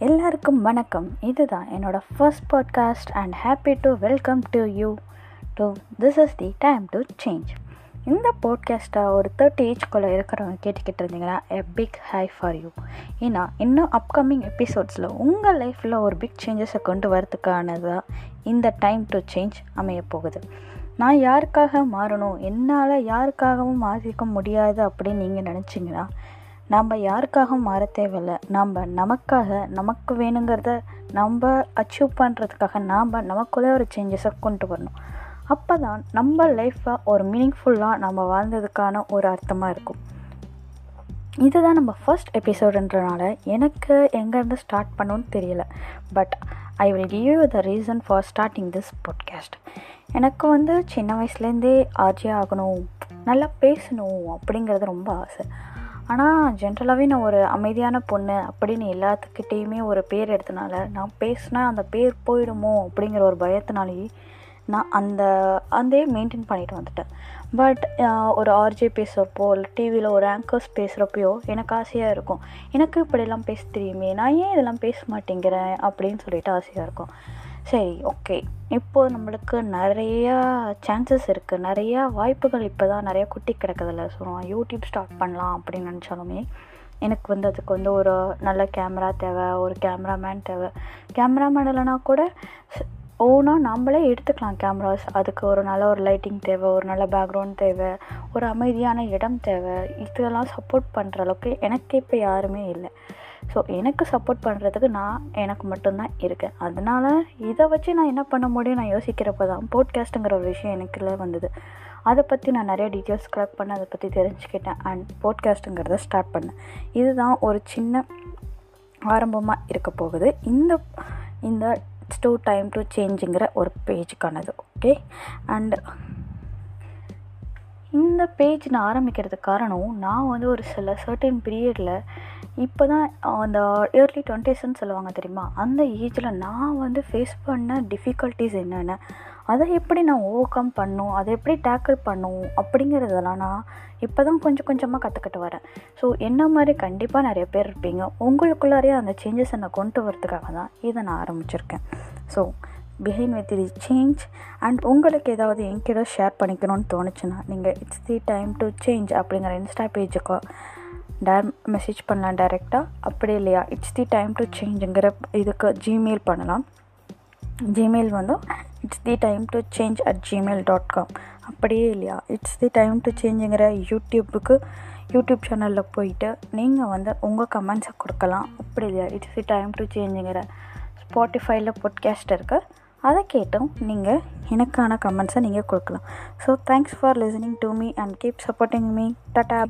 எல்லாருக்கும் வணக்கம். இதுதான் என்னோட first podcast and happy to welcome to you to this is the time to change இந்த பாட்காஸ்ட்டை ஒரு தேர்ட்டி ஏஜ்குள்ளே இருக்கிறவங்க கேட்டுக்கிட்டு இருந்தீங்கன்னா a big high for you ஏன்னா இன்னும் அப்கமிங் எபிசோட்ஸில் உங்கள் லைஃப்பில் ஒரு பிக் சேஞ்சஸை கொண்டு வரதுக்கானது இந்த டைம் டு சேஞ்ச் அமைய போகுது. நான் யாருக்காக மாறணும்? என்னால் யாருக்காகவும் மாற்றிக்க முடியாது அப்படின்னு நீங்கள் நினச்சிங்கன்னா நம்ம யாருக்காகவும் மாற தேவையில்லை. நம்ம நமக்காக நமக்கு வேணுங்கிறத நம்ம அச்சீவ் பண்ணுறதுக்காக நாம் நமக்குள்ளே ஒரு சேஞ்சஸை கொண்டு வரணும். அப்போ தான் நம்ம லைஃப்பை ஒரு மீனிங்ஃபுல்லாக நம்ம வாழ்ந்ததுக்கான ஒரு அர்த்தமாக இருக்கும். இதுதான் நம்ம ஃபர்ஸ்ட் எபிசோடுன்றனால எனக்கு எங்கேருந்து ஸ்டார்ட் பண்ணணும்னு தெரியல. But I will give you the reason for starting this podcast எனக்கு வந்து சின்ன வயசுலேருந்தே ஆர்ஜி ஆகணும் நல்லா பேசணும் அப்படிங்கிறது ரொம்ப ஆசை. ஆனால் ஜென்ரலாகவே நான் ஒரு அமைதியான பொண்ணு அப்படின்னு எல்லாத்துக்கிட்டேயுமே ஒரு பேர் எடுத்தனால நான் பேசினா அந்த பேர் போயிடுமோ அப்படிங்கிற ஒரு பயத்தினாலேயே நான் அந்த அதே மெயின்டைன் பண்ணிட்டு வந்துட்டேன். பட் ஒரு ஆர்ஜே பேசுகிறப்போ இல்லை டிவியில் ஒரு ஆங்கர்ஸ் பேசுகிறப்பையோ எனக்கு ஆசையாக இருக்கும். எனக்கு இப்படிலாம் பேச தெரியுமே நான் ஏன் இதெல்லாம் பேச மாட்டேங்கிறேன் அப்படின்னு சொல்லிட்டு ஆசையாக இருக்கும். சரி ஓகே இப்போது நம்மளுக்கு நிறையா சான்சஸ் இருக்குது நிறையா வாய்ப்புகள் இப்போ தான் நிறையா குட்டி கிடக்குதுல்ல. ஸோ நான் யூடியூப் ஸ்டார்ட் பண்ணலாம் அப்படின்னு நினச்சாலுமே எனக்கு வந்து அதுக்கு வந்து ஒரு நல்ல கேமரா தேவை ஒரு கேமராமேன் தேவை. கேமராமேன் இல்லைனா கூட ஓனாக நம்மளே எடுத்துக்கலாம் கேமராஸ் அதுக்கு ஒரு நல்ல ஒரு லைட்டிங் தேவை ஒரு நல்ல பேக்ரவுண்ட் தேவை ஒரு அமைதியான இடம் தேவை. இதெல்லாம் சப்போர்ட் பண்ணுற அளவுக்கு எனக்கு இப்போ யாருமே இல்லை. ஸோ எனக்கு சப்போர்ட் பண்ணுறதுக்கு நான் எனக்கு மட்டும்தான் இருக்கேன். அதனால் இதை வச்சு நான் என்ன பண்ண முடியும்? நான் யோசிக்கிறப்ப தான் போட்காஸ்ட்டுங்கிற ஒரு விஷயம் எனக்குள்ளே வந்தது. அதை பற்றி நான் நிறைய டீட்டெயில்ஸ் கலெக்ட் பண்ண அதை பற்றி தெரிஞ்சுக்கிட்டேன். அண்ட் போட்காஸ்ட்டுங்கிறத ஸ்டார்ட் பண்ணேன். இதுதான் ஒரு சின்ன ஆரம்பமாக இருக்க போகுது. இந்த இந்த டூ டைம் டு சேஞ்சுங்கிற ஒரு பேஜுக்கானது ஓகே அண்டு இந்த பேஜ் நான் ஆரம்பிக்கிறதுக்கு காரணம் நான் வந்து ஒரு சில சர்டன் பீரியடில் இப்போ தான் அந்த இயர்லி டுவெண்ட்டிஸ்ன்னு சொல்லுவாங்க தெரியுமா? அந்த ஏஜில் நான் வந்து ஃபேஸ் பண்ண டிஃபிகல்ட்டிஸ் என்னென்ன? அதை எப்படி நான் ஓவர் கம் பண்ணும்? அதை எப்படி டேக்கிள் பண்ணும்? அப்படிங்கிறதெல்லாம் நான் இப்போ தான் கொஞ்சம் கொஞ்சமாக கற்றுக்கிட்டு வரேன். ஸோ என்ன மாதிரி கண்டிப்பாக நிறைய பேர் இருப்பீங்க. உங்களுக்குள்ளாரே அந்த சேஞ்சஸை நான் கொண்டு வரதுக்காக தான் இதை நான் ஆரம்பிச்சிருக்கேன். So behind with the change and உங்களுக்கு ஏதாவது என்கிட்ட ஷேர் பண்ணிக்கணும்னு தோணுச்சுன்னா நீங்கள் it's the time to change அப்படிங்கிற இன்ஸ்டா பேஜுக்கு டேர் மெசேஜ் பண்ணலாம் டைரெக்டாக அப்படி இல்லையா? இட்ஸ் தி டைம் டு சேஞ்சுங்கிற இதுக்கு ஜிமெயில் பண்ணலாம். ஜிமெயில் வந்து it's the time to change at Gmail dot com அப்படியே இல்லையா? இட்ஸ் தி டைம் டு சேஞ்சுங்கிற யூடியூப்புக்கு யூடியூப் சேனலில் போயிட்டு நீங்கள் வந்து உங்கள் கமெண்ட்ஸை கொடுக்கலாம். அப்படி இல்லையா? இட்ஸ் தி டைம் டு சேஞ்சுங்கிற ஸ்பாட்டிஃபைல பாட்காஸ்ட் இருக்குது அதை கேட்டும் நீங்கள் எனக்கான கமெண்ட்ஸை நீங்கள் கொடுக்கலாம். So thanks for listening to me and keep supporting me tata